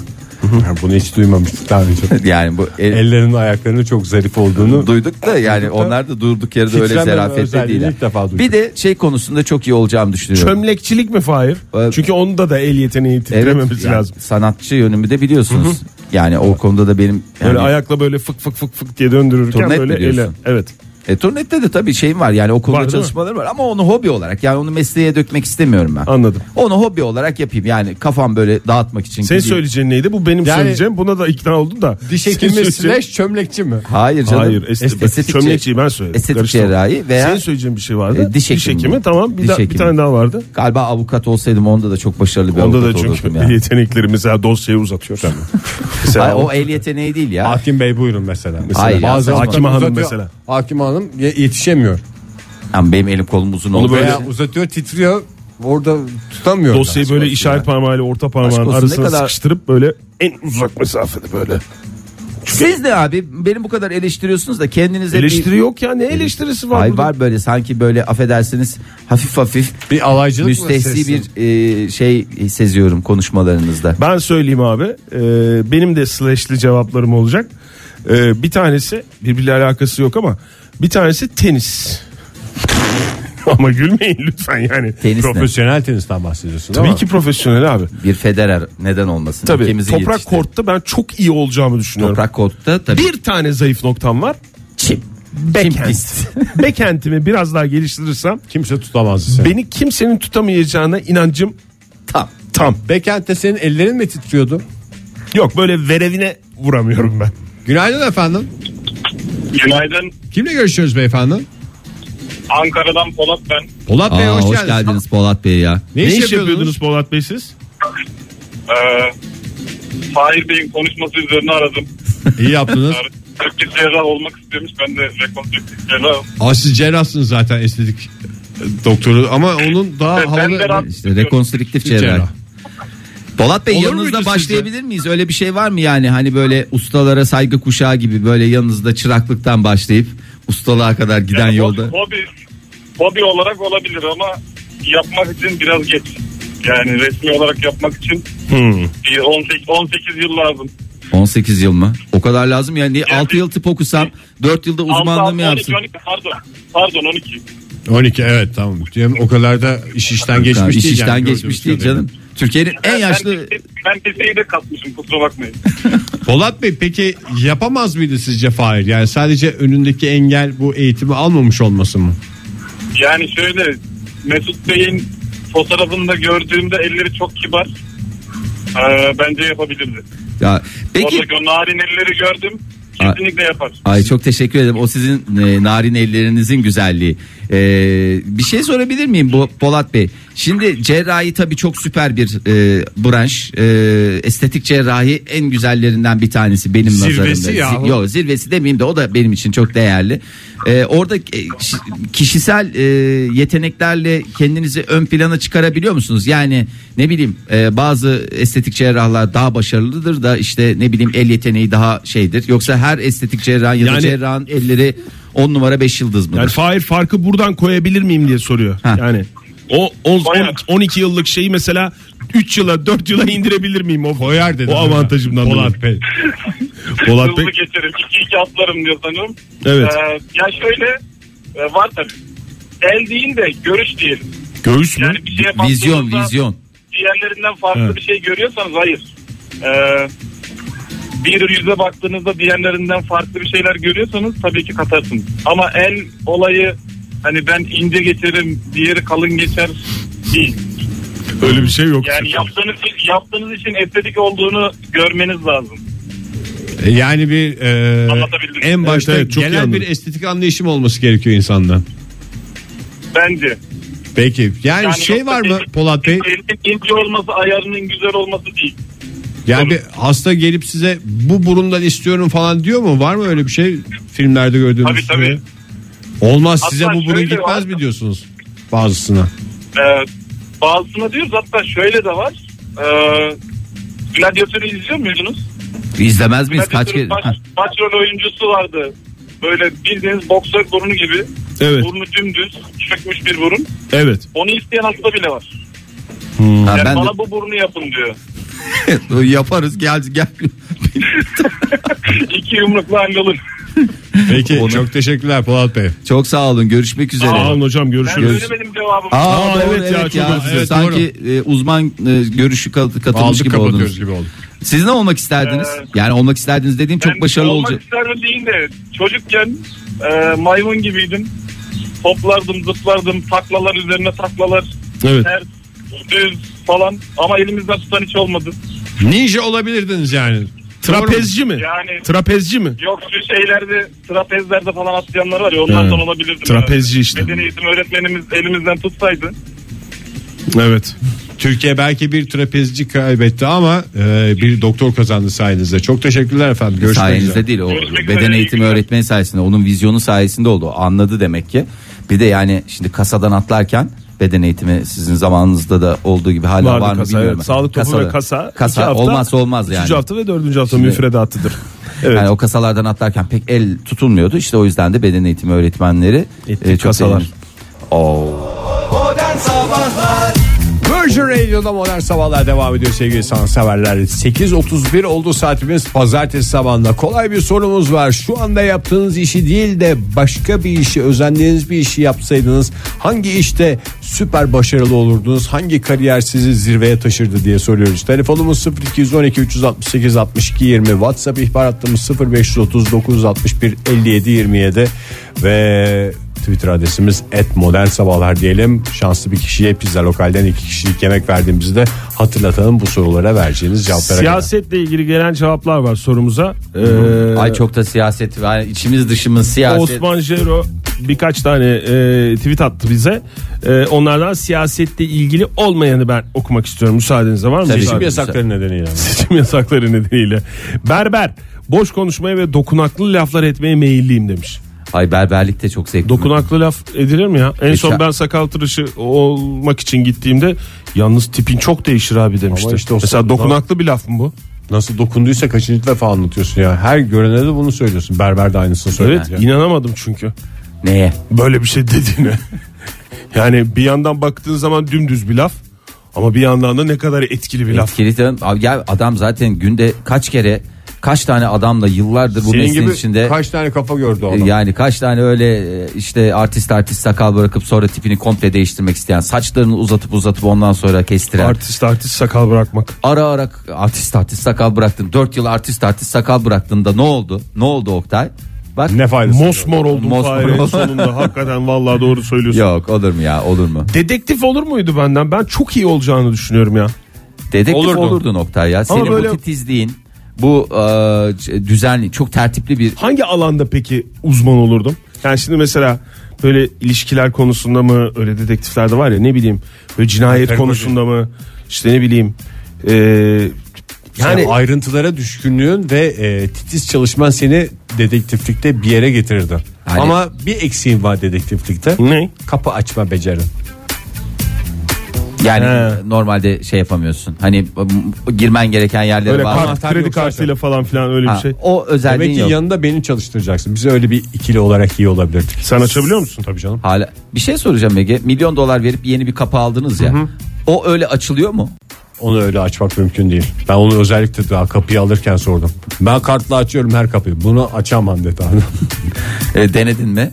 Ben bunu hiç duymamıştık daha önce. Yani bu el, Ellerinin ayaklarının çok zarif olduğunu. duyduk da yani onlar da durduk yere de öyle Titreme zerafetli özelliğini değiller. ilk defa duydum. Bir de şey konusunda çok iyi olacağımı düşünüyorum. Çömlekçilik mi Fahir? Evet. Çünkü onda da el yeteneği titrememesi yani lazım. sanatçı yönümü de biliyorsunuz. Yani o konuda da benim Böyle yani, ayakla böyle fık fık fık fık diye döndürürken Turnet mi böyle diyorsun? ele. Evet. E, turnette de tabii şeyim var yani okulda Var, çalışmalarım var ama onu hobi olarak yani onu mesleğe dökmek istemiyorum ben. Anladım. Onu hobi olarak yapayım yani kafam böyle dağıtmak için. Gideyim. söyleyeceğin neydi? Bu benim Yani- söyleyeceğim. Buna da ikna oldun da. Diş hekimi slash çömlekçi mi? Hayır canım. Hayır, estetik- Estetik çömlekçiyi ben söyledim. Estetik cerrahi veya Senin söyleyeceğin bir şey vardı. E, diş hekimi. hekimi tamam. Bir, Diş daha, bir hekimi. tane daha vardı. galiba avukat olsaydım onda da çok başarılı bir Onda da avukat çünkü olurdum ya. yetenekleri mesela dosyayı uzatıyor. mesela Hayır, o el yeteneği değil ya. Hakim Bey buyurun mesela. Hayır ya, Bazı avukatlar hanım mesela. Hakim hanım ye- yetişemiyor. Yani benim elim kolum uzun Onu oldu. böyle- Veya uzatıyor titriyor. Orada tutamıyor. Dosyayı böyle işaret parmağıyla orta parmağın olsun, ne arasına kadar- sıkıştırıp böyle en uzak mesafede böyle. Siz ne abi beni bu kadar eleştiriyorsunuz da kendinize Eleştiri bir... yok ya ne eleştirisi var Ay burada? var böyle sanki böyle affedersiniz hafif hafif bir alaycılık mı müstehsi bir e, şey seziyorum konuşmalarınızda. Ben söyleyeyim abi. Ee, benim de slashli cevaplarım olacak. Ee, bir tanesi birbiriyle alakası yok ama bir tanesi tenis. ama gülmeyin lütfen yani. Tenis ne? Profesyonel tenisten bahsediyorsun Tabii ama ki profesyonel abi. Bir Federer neden olmasın? Tabii Ülkemizi toprak yetişti. kortta ben çok iyi olacağımı düşünüyorum. Toprak kortta tabii. Bir tane zayıf noktam var. çim. Backhand. Backhand'imi biraz daha geliştirirsem kimse tutamaz seni. beni kimsenin tutamayacağına inancım Tam. tam. Backhand'de senin ellerin mi titriyordu? Yok böyle verevine vuramıyorum ben. Günaydın efendim. Günaydın. Kimle görüşüyoruz beyefendi? Ankara'dan Polat ben. Polat Bey Aa, hoş, hoş geldiniz Polat Bey ya. Ne, Ne, iş, iş yapıyordunuz? yapıyordunuz Polat Bey siz? Ee, Fahir Bey'in konuşması üzerine aradım. İyi yaptınız. Türkçe cerrah olmak istiyormuş. Ben de rekonstrüktif cerrahım. Aa, siz cerrahsınız zaten estetik e, doktoru ama onun daha ben havalı rahat- İşte rekonstrüktif cerrahi. cerrah. Polat Bey Olur yanınızda başlayabilir miyiz? Öyle bir şey var mı yani hani böyle ustalara saygı kuşağı gibi böyle yanınızda çıraklıktan başlayıp ustalığa kadar giden Yani yolda. Hobi, hobi olarak olabilir ama yapmak için biraz geç. Yani resmi olarak yapmak için Hmm. bir 18, 18 yıl lazım. 18 yıl mı? O kadar lazım yani 6 yıl tıp okusam 4 yılda uzmanlığımı 12, yapsın. 12, pardon. Pardon 12. 12 evet tamam. Diyorum, o kadar da iş işten geçmiş İş değil. işten yani, geçmiş değil canım. Türkiye'nin en yaşlı Ben, ben liseyi de katmışım kusura bakmayın. Polat Bey peki yapamaz mıydı sizce Fahir? Yani sadece önündeki engel bu eğitimi almamış olması mı? Yani şöyle Mesut Bey'in fotoğrafında gördüğümde elleri çok kibar. Ee, bence yapabilirdi. ya peki Oradaki o narin elleri gördüm. Kesinlikle yapar. Ay çok teşekkür ederim. O sizin e, narin ellerinizin güzelliği. Ee, bir şey sorabilir miyim bu Polat Bey? Şimdi cerrahi tabii çok süper bir e, branş. E, estetik cerrahi en güzellerinden bir tanesi benim Zirvesi nazarımda. yahu. Zi- Yok zirvesi demeyeyim de o da benim için çok değerli. E, orada e, kişi- kişisel e, yeteneklerle kendinizi ön plana çıkarabiliyor musunuz? Yani ne bileyim e, bazı estetik cerrahlar daha başarılıdır da işte ne bileyim el yeteneği daha şeydir. Yoksa her estetik cerrah ya da Yani- cerrahın elleri 10 numara 5 yıldız mıdır? Yani Fahir farkı buradan koyabilir miyim diye soruyor. Ha. Yani o on- Koyar. 12, 12 yıllık şeyi mesela 3 yıla 4 yıla indirebilir miyim o Koyar dedim. O avantajımdan dolayı. Polat Bey. Polat Hızlı Bey. geçerim. 2-2 atlarım diyor sanırım. Evet. Ee, ya şöyle e, var tabii. El değil de görüş diyelim. Göğüs mü? Yani bir şeye Vizyon vizyon. Diğerlerinden farklı Evet. bir şey görüyorsanız hayır. Ee, bir yüze baktığınızda diğerlerinden farklı bir şeyler görüyorsanız tabii ki katarsınız. Ama el olayı hani ben ince geçerim diğeri kalın geçer değil. Öyle bir şey yok. Yani yaptığınız, yaptığınız için estetik olduğunu görmeniz lazım. Yani bir e, en başta Evet, evet, çok iyi genel bir anladım. estetik anlayışım olması gerekiyor insandan. Bence. Peki yani, Yani şey yoksa var mı Polat Bey? Elin ince olması ayarının güzel olması değil. Yani bir hasta gelip size bu burundan istiyorum falan diyor mu? Var mı öyle bir şey filmlerde gördüğünüz Tabii, tabii. gibi? Olmaz Hatta size bu burun gitmez var. mi diyorsunuz bazısına? Ee, bazısına diyoruz hatta şöyle de var. Ee, Gladyatörü izliyor muydunuz? İzlemez miyiz kaç kere? baş, Ha. başrol oyuncusu vardı. Böyle bildiğiniz boksör burnu gibi. Evet. Burnu dümdüz, çökmüş bir burun. Evet. Onu isteyen hasta bile var. Ha, Yani ben bana bu burnu yapın diyor. de yaparız gel gel. İki yumrukla hallolur. Peki Onu- çok teşekkürler Polat Bey. Çok sağ olun görüşmek üzere. Sağ olun hocam Ben görüşürüz. söylemedim cevabımı. Aa, Aa, doğru, evet ya, çok özür dilerim. Sanki e, uzman e, görüşü kat- katılmış Aldık gibi oldunuz. gibi oldu. Siz ne olmak isterdiniz? Ee, yani olmak isterdiniz dediğim çok Ben başarılı olmak olacak. isterdim değil de çocukken e, maymun gibiydim. Toplardım, zıplardım, taklalar üzerine taklalar. Evet. Ters, düz falan ama elimizden tutan hiç olmadı. Ninja olabilirdiniz yani. Trapezci mi? Yani Trapezci mi? yok şu şeylerde trapezlerde falan atlayanlar var ya onlardan Evet. olabilirdim. Trapezci işte. Beden eğitim öğretmenimiz elimizden tutsaydı. Evet. Türkiye belki bir trapezci kaybetti ama e, bir doktor kazandı sayenizde. Çok teşekkürler efendim. Görüşmek Sayenizde üzere. değil o Görüşmek beden üzere, eğitimi öğretmeni sayesinde onun vizyonu sayesinde oldu. Anladı demek ki. Bir de yani şimdi kasadan atlarken beden eğitimi sizin zamanınızda da olduğu gibi hala Vardı var mı kasa, bilmiyorum. evet. Sağlık topu ve kasa. Kasa hafta, olmazsa olmaz yani. Üçüncü hafta ve dördüncü hafta Şimdi- müfredatıdır. Evet. Yani o kasalardan atlarken pek el tutulmuyordu. İşte o yüzden de beden eğitimi öğretmenleri Ettik e, çok kasalar. Oo. Modern Sabahlar Virgin Radio'da modern sabahlar devam ediyor sevgili sanatseverler. 8.31 oldu saatimiz pazartesi sabahında. Kolay bir sorumuz var. Şu anda yaptığınız işi değil de başka bir işi özendiğiniz bir işi yapsaydınız hangi işte süper başarılı olurdunuz? Hangi kariyer sizi zirveye taşırdı diye soruyoruz. Telefonumuz 0212 368 62 20 WhatsApp ihbar hattımız 0539 61 57 27 ve Twitter adresimiz et modern sabahlar diyelim. Şanslı bir kişiye pizza lokalden iki kişilik yemek verdiğimizde hatırlatalım bu sorulara vereceğiniz cevaplara. Siyasetle ilgili gelen cevaplar var sorumuza. Ee, Ay çok da siyaset var. İçimiz dışımız siyaset. Osman Jero birkaç tane e, tweet attı bize. E, onlardan siyasetle ilgili olmayanı ben okumak istiyorum. Müsaadenizle var mı? Tabii. Seçim yasakları nedeniyle. Seçim yasakları nedeniyle. Berber boş konuşmaya ve dokunaklı laflar etmeye meyilliyim demiş. Ay berberlik de çok zevkli. Dokunaklı laf edilir mi ya? En E, son ben sakal tıraşı olmak için gittiğimde yalnız tipin çok değişir abi demişti. Ama işte o Mesela dokunaklı bir laf mı bu? Nasıl dokunduysa kaçıncı defa anlatıyorsun ya. Her görene de bunu söylüyorsun. Berber de aynısını söylüyor. Evet inanamadım çünkü. Neye? Böyle bir şey dediğine. yani bir yandan baktığın zaman dümdüz bir laf ama bir yandan da ne kadar etkili bir laf. Etkili de- Abi ya adam zaten günde kaç kere kaç tane adamla yıllardır bu Senin mesleğin gibi içinde kaç tane kafa gördü o adam. yani kaç tane öyle e, işte artist artist sakal bırakıp sonra tipini komple değiştirmek isteyen saçlarını uzatıp uzatıp ondan sonra kestiren Artist artist sakal bırakmak. ara ara artist artist sakal bıraktın 4 yıl artist artist sakal bıraktın da ne oldu ne oldu Oktay bak Ne faydası? Mosmor oldum Mosmor Fahir en oldum. sonunda. Hakikaten vallahi doğru söylüyorsun. yok olur mu ya olur mu Dedektif olur muydu benden? Ben çok iyi olacağını düşünüyorum ya. dedektif Olurdu. olurdun Oktay ya senin böyle- bu titizliğin bu e, düzenli çok tertipli bir Hangi alanda peki uzman olurdum? Yani şimdi mesela böyle ilişkiler konusunda mı öyle dedektifler de var ya ne bileyim böyle cinayet Karı konusunda mı işte ne bileyim e, Yani yani ayrıntılara düşkünlüğün ve e, titiz çalışman seni dedektiflikte bir yere getirirdi. Hani- Ama bir eksiğin var dedektiflikte. ne? Kapı açma becerin. Yani He. normalde şey yapamıyorsun. Hani m- girmen gereken yerlere Öyle bağlı. kart, kredi kartıyla falan filan öyle Ha, bir şey. O özelliğin Demek ki yok. yanında beni çalıştıracaksın. Bize öyle bir ikili olarak iyi olabilirdik. Sen açabiliyor musun? Tabii canım. Hala bir şey soracağım Ege. Milyon dolar verip yeni bir kapı aldınız ya. O öyle açılıyor mu? Onu öyle açmak mümkün değil. Ben onu özellikle daha kapıyı alırken sordum. Ben kartla açıyorum her kapıyı. Bunu açamam dedi abi. E, denedin mi?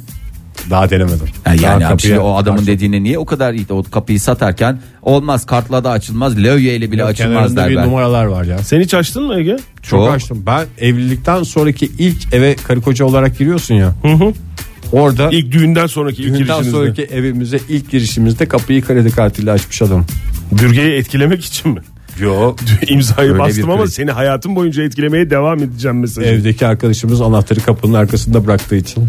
Daha denemedim. Ha, Daha yani abi şimdi kapıya- o adamın dediğine niye o kadar iyi? O kapıyı satarken olmaz kartla da açılmaz. Lövye ile bile açılmaz Kenarında bir numaralar var ya. Sen hiç açtın mı Ege? Çok Çok. açtım. Ben evlilikten sonraki ilk eve karı koca olarak giriyorsun ya. Orada İlk düğünden sonraki ilk düğünden girişinizde. sonraki evimize ilk girişimizde kapıyı kredi kartıyla açmış adam. Bürgeyi etkilemek için mi? Yo. İmzayı Öyle bastım bir ama kredi. seni hayatım boyunca etkilemeye devam edeceğim mesajı. Evdeki arkadaşımız anahtarı kapının arkasında bıraktığı için.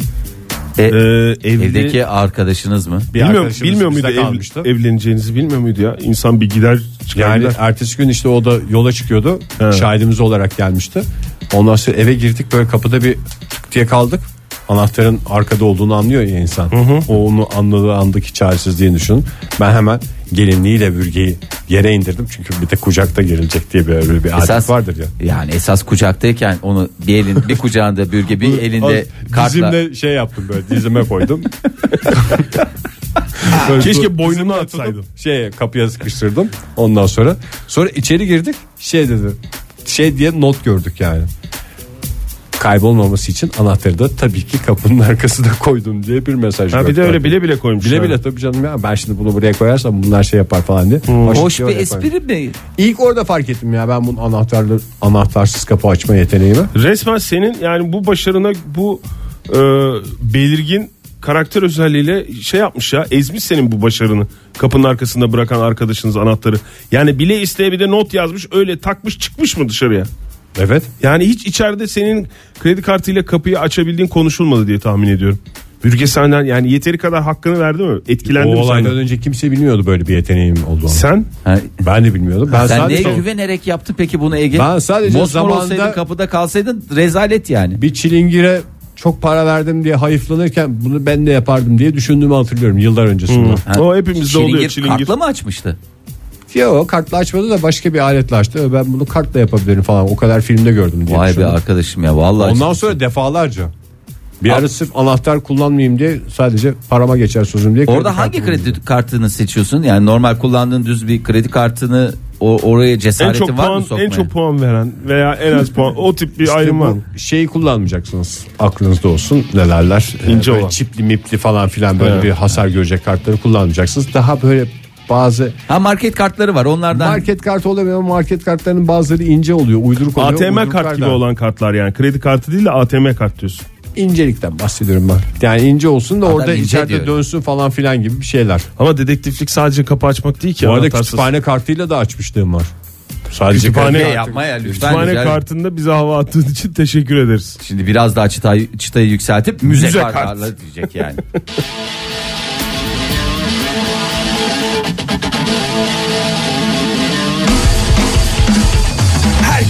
E, Ee, evli- evdeki arkadaşınız mı? Bir bilmiyor, bilmiyor muydu ev- kalmıştı. evleneceğinizi bilmiyor muydu ya? İnsan bir gider çıkar Yani gider. ertesi gün işte o da yola çıkıyordu. He. Şahidimiz olarak gelmişti. Ondan sonra eve girdik böyle kapıda bir tık diye kaldık. Anahtarın arkada olduğunu anlıyor ya insan. O onu anladığı andaki çaresizliğini düşün. Ben hemen gelinliğiyle bürgeyi yere indirdim. Çünkü bir de kucakta gerilecek diye böyle bir adet Esas vardır ya. Yani esas kucaktayken onu bir elin bir kucağında bürge bir elinde kartla. Dizimle şey yaptım böyle dizime koydum. Böyle Keşke boynunu atladım, Şeye kapıya sıkıştırdım. Ondan sonra sonra içeri girdik. Şey dedi. Şey diye not gördük yani. Kaybolmaması için anahtarı da tabii ki kapının arkasına koydum diye bir mesaj Ha bir de öyle bile bile koymuş. Bile bile tabii canım ya ben şimdi bunu buraya koyarsam bunlar şey yapar falan diye. Başka Hoş şey bir espri mi? İlk orada fark ettim ya ben bunun anahtarlı anahtarsız kapı açma yeteneğimi. Resmen senin yani bu başarına bu e, belirgin karakter özelliğiyle şey yapmış ya ezmiş senin bu başarını kapının arkasında bırakan arkadaşınız anahtarı yani bile isteye bir de not yazmış öyle takmış çıkmış mı dışarıya Evet. yani hiç içeride senin kredi kartıyla kapıyı açabildiğin konuşulmadı diye tahmin ediyorum Bürge senden yani yeteri kadar hakkını verdi mi etkilendi O mi olaydan senden? önce kimse bilmiyordu böyle bir yeteneğim olduğunu. sen Ha, Ben de bilmiyordum. Ben sen sadece neye güvenerek yaptın peki bunu Ege? Ben sadece Mosmor zamanında- olsaydın kapıda kalsaydın rezalet yani. bir çilingire çok para verdim diye hayıflanırken bunu ben de yapardım diye düşündüğümü hatırlıyorum yıllar öncesinde. Ha, O hepimizde oluyor, çilingir çilingir. Kartla mı açmıştı? Yok kartla açmadı da başka bir aletle açtı. Ben bunu kartla yapabilirim falan. O kadar filmde gördüm diye Vay be düşündüm. arkadaşım ya vallahi. Ondan sonra defalarca. Bir ara sırf anahtar kullanmayayım diye sadece parama geçer sözüm diye. Orada hangi kartı kredi kullandım. kartını seçiyorsun? Yani normal kullandığın düz bir kredi kartını o, oraya en cesaretin çok var puan mı sokmaya? en çok puan veren veya en az puan o tip bir İşte ayrım var mı? şeyi kullanmayacaksınız. Aklınızda olsun. Ne derler? İnce Ee, böyle olan. Çipli mipli falan filan böyle Evet. bir hasar görecek kartları kullanmayacaksınız. Daha böyle bazı Ha market kartları var onlardan. market kartı olabiliyor ama market kartlarının bazıları ince oluyor. Uyduruk oluyor. ATM uyduruklar kart gibi olan kartlar yani kredi kartı değil de ATM kart diyorsun. incelikten bahsediyorum ben. Yani ince olsun da Adam orada içeride diyor. dönsün falan filan gibi bir şeyler. Ama dedektiflik sadece kapı açmak değil ki. Bu arada anahtarsız. kütüphane kartıyla da açmışlığım var. Sadece Kütüphane- kartı- yapma ya lütfen. Kütüphane rica- kartında bize hava attığın için teşekkür ederiz. Şimdi biraz daha çıtayı, çıtayı yükseltip müze, Müze kartlarla kart. diyecek yani.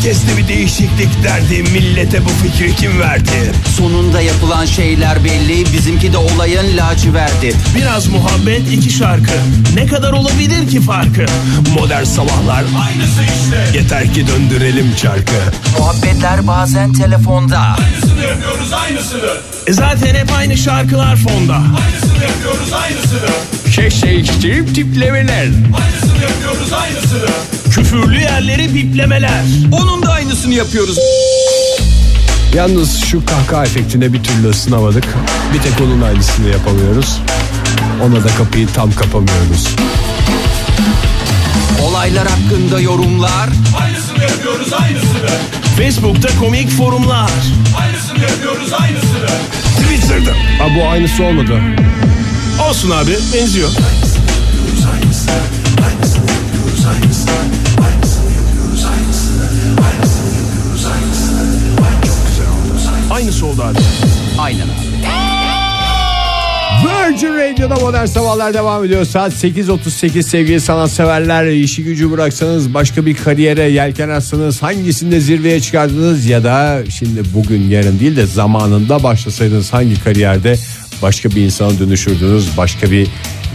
Herkeste bir değişiklik derdi. Millete bu fikri kim verdi? Sonunda yapılan şeyler belli Bizimki de olayın laciverdi. Biraz muhabbet iki şarkı. Ne kadar olabilir ki farkı? Modern sabahlar. Aynısı işte. Yeter ki döndürelim çarkı. Muhabbetler bazen telefonda. Aynısını yapıyoruz aynısını. E zaten hep aynı şarkılar fonda. Aynısını yapıyoruz aynısını. Keş değiştirip tiplemeler. Aynısını yapıyoruz aynısını Küfürlü yerleri biplemeler. Onun da aynısını yapıyoruz. Yalnız şu kahkaha efektine bir türlü ısınamadık. Bir tek onun aynısını yapamıyoruz. Ona da kapıyı tam kapamıyoruz. Olaylar hakkında yorumlar. Aynısını yapıyoruz aynısını. Facebook'ta komik forumlar. Aynısını yapıyoruz aynısını. Twitter'da. Ha bu aynısı olmadı. Olsun abi benziyor Aynısı oldu abi Aynen abi Virgin Radio'da modern sabahlar devam ediyor. Saat 8.38 sevgili sanatseverler. işi gücü bıraksanız başka bir kariyere yelken atsanız hangisinde zirveye çıkardınız ya da şimdi bugün yarın değil de zamanında başlasaydınız hangi kariyerde başka bir insana dönüşürdünüz başka bir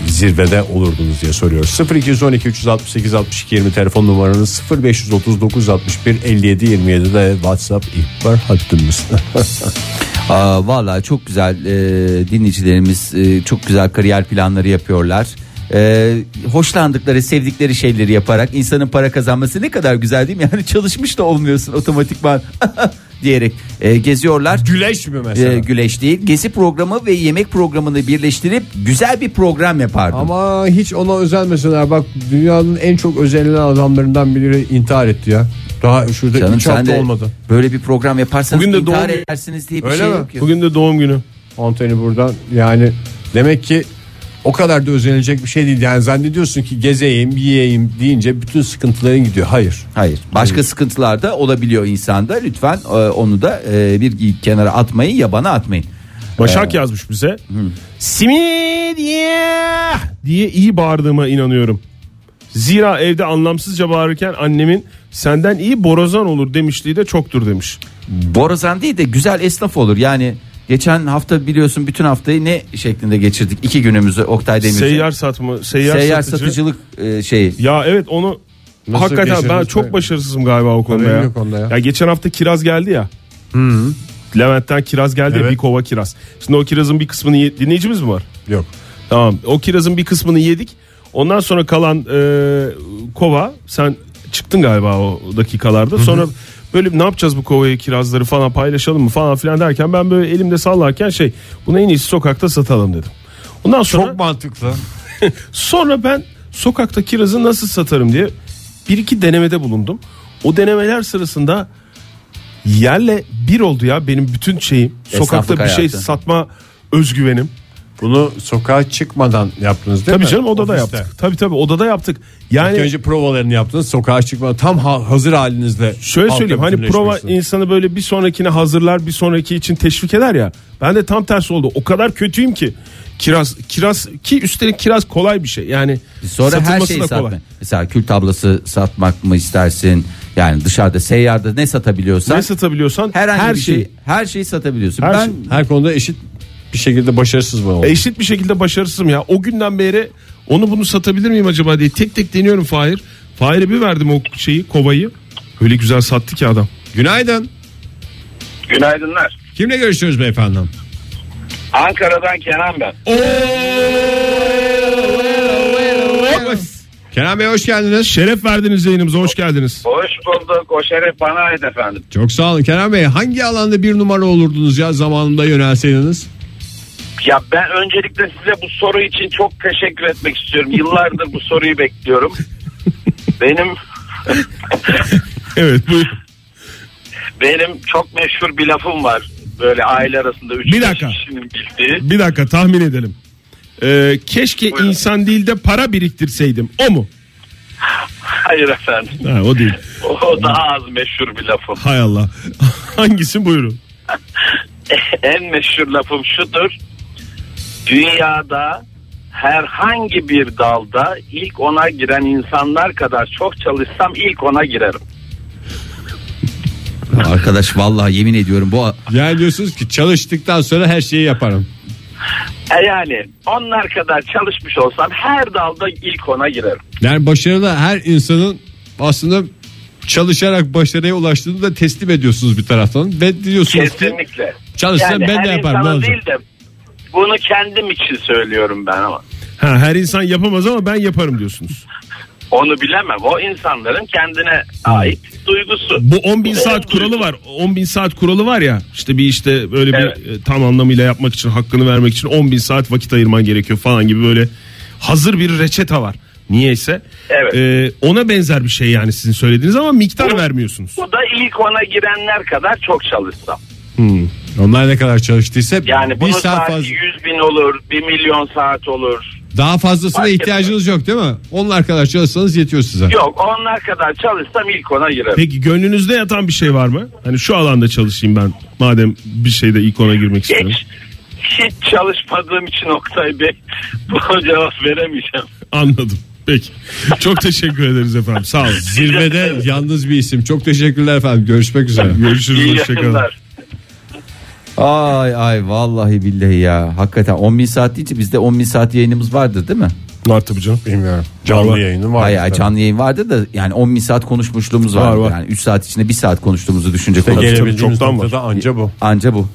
zirvede olurdunuz diye soruyoruz. 0212 368 62 20 telefon numaranız 0539 61 57 27 de WhatsApp ihbar hattımız. Aa, vallahi çok güzel e, dinleyicilerimiz e, çok güzel kariyer planları yapıyorlar. E, hoşlandıkları sevdikleri şeyleri yaparak insanın para kazanması ne kadar güzel değil mi? Yani çalışmış da olmuyorsun otomatikman diyerek e, geziyorlar. Güleş mi mesela? E, güleş değil gezi programı ve yemek programını birleştirip güzel bir program yapardım. Ama hiç ona özenmeseler bak dünyanın en çok özenilen adamlarından biri intihar etti ya. Daha şurada Canım 3 sen hafta de olmadı. böyle bir program yaparsanız Bugün de intihar doğum- edersiniz diye bir Öyle şey mi? yok. Bugün de doğum günü. Anthony buradan yani demek ki o kadar da özenilecek bir şey değil. Yani zannediyorsun ki gezeyim yiyeyim deyince bütün sıkıntıların gidiyor. Hayır. Hayır. Başka sıkıntılar da olabiliyor insanda. Lütfen e, onu da e, bir kenara atmayın, yabana atmayın. Başak yazmış bize. Simit yeah! diye iyi bağırdığıma inanıyorum. Zira evde anlamsızca bağırırken annemin senden iyi borazan olur demişliği de çoktur demiş. Borazan değil de güzel esnaf olur. Yani geçen hafta biliyorsun bütün haftayı ne şeklinde geçirdik? İki günümüzü Oktay Demirci. Seyyar satma, seyyar, Seyyar satıcı. satıcılık e, şeyi. Ya evet onu Nasıl hakikaten ben çok be? başarısızım galiba o konuda ya. yok onda ya. ya. geçen hafta kiraz geldi ya. Levent'ten kiraz geldi ya, Evet. bir kova kiraz. Şimdi o kirazın bir kısmını ye- dinleyicimiz mi var? Yok. Tamam. O kirazın bir kısmını yedik. Ondan sonra kalan e, kova sen çıktın galiba o dakikalarda. Sonra böyle ne yapacağız bu kovayı kirazları falan paylaşalım mı falan filan derken ben böyle elimde sallarken şey bunu en iyisi sokakta satalım dedim. Ondan sonra Çok mantıklı. Sonra ben sokakta kirazı nasıl satarım diye bir iki denemede bulundum. O denemeler sırasında yerle bir oldu ya benim bütün şeyim. Esnaflık Sokakta bir şey hayatı. satma özgüvenim. Bunu sokağa çıkmadan yaptınız değil Tabii mi? canım odada Ofiste. yaptık. Tabii tabii odada yaptık. Yani İlk önce provalarını yaptınız sokağa çıkmadan tam ha- hazır halinizle. şöyle söyleyeyim hani prova insanı böyle bir sonrakine hazırlar bir sonraki için teşvik eder ya. Ben de tam tersi oldu. O kadar kötüyüm ki kiraz kiraz ki üstelik kiraz kolay bir şey. Yani Sonra her şeyi da kolay. satmak. Mesela kül tablası satmak mı istersin? Yani dışarıda seyyarda ne satabiliyorsan Ne satabiliyorsan herhangi her bir şey şey her şeyi satabiliyorsun. Her ben şey. Her konuda eşit bir şekilde başarısız mı oldu? Eşit bir şekilde başarısızım ya. O günden beri onu bunu satabilir miyim acaba diye tek tek deniyorum Fahir. Fahir'e bir verdim o şeyi kovayı. Öyle güzel sattı ki adam. Günaydın. Günaydınlar. Kimle görüşüyoruz beyefendi? Ankara'dan Kenan ben. Kenan Bey hoş geldiniz. Şeref verdiniz yayınımıza hoş geldiniz. Hoş bulduk. O şeref bana ait efendim. Çok sağ olun Kenan Bey. Hangi alanda bir numara olurdunuz ya zamanında yönelseydiniz? Ya ben öncelikle size bu soru için çok teşekkür etmek istiyorum. Yıllardır bu soruyu bekliyorum. Benim Evet buyur. benim çok meşhur bir lafım var. Böyle aile arasında üç Bir dakika. kişinin bildiği. Bir dakika tahmin edelim. Ee, keşke insan değil de para biriktirseydim. O mu? Hayır efendim. Ha, o değil. O daha az meşhur bir lafım. Hay Allah. Hangisi buyurun. en meşhur lafım şudur. Dünyada herhangi bir dalda ilk ona giren insanlar kadar çok çalışsam ilk ona girerim. arkadaş vallahi yemin ediyorum bu Yani diyorsunuz ki çalıştıktan sonra her şeyi yaparım. E yani onlar kadar çalışmış olsam her dalda ilk ona girerim. Yani başarılı her insanın aslında çalışarak başarıya ulaştığını da teslim ediyorsunuz bir taraftan. Ve diyorsunuz ki Kesinlikle. çalışsam Yani ben de yaparım ne insana olacak? değil de bunu kendim için söylüyorum ben ama. Ha, her insan yapamaz ama ben yaparım diyorsunuz. Onu bilemem. O insanların kendine ait duygusu. Bu 10 bin saat O kuralı var. 10 bin saat kuralı var ya. İşte bir işte böyle bir Evet. e, tam anlamıyla yapmak için hakkını vermek için 10 bin saat vakit ayırman gerekiyor falan gibi böyle hazır bir reçete var. Niyeyse. Evet. E, ona benzer bir şey yani sizin söylediğiniz ama miktar vermiyorsunuz. Bu da ilk ona girenler kadar çok çalışsam. Onlar ne kadar çalıştıysa Yani bir bunun saat saati fazla. 100 bin olur, 1 milyon saat olur. Daha fazlasına Fark ihtiyacınız yok değil mi? Onlar kadar çalışsanız yetiyor size. Yok onlar kadar çalışsam ilk ona girerim. Peki gönlünüzde yatan bir şey var mı? Hani şu alanda çalışayım ben madem bir şeyde ilk ona girmek istiyorum. Hiç, hiç çalışmadığım için Oktay Bey bu cevap veremeyeceğim. Anladım. Peki. Çok teşekkür ederiz efendim. Sağ olun. Zirvede yalnız bir isim. Çok teşekkürler efendim. Görüşmek üzere. Görüşürüz. İyi Hoşçakalın. yayınlar. Ay ay vallahi billahi ya. Hakikaten 10 bin saat deyince bizde 10 bin saat yayınımız vardır değil mi? Var tabii canım. Bilmiyorum. Canlı Vallahi- yayını var. Hayır canlı yayın vardı da yani 10 bin saat konuşmuşluğumuz var. Var, var. Yani 3 saat içinde 1 saat konuştuğumuzu düşünecek olursak Gelebildiğimiz çoktan noktada anca bu. anca bu.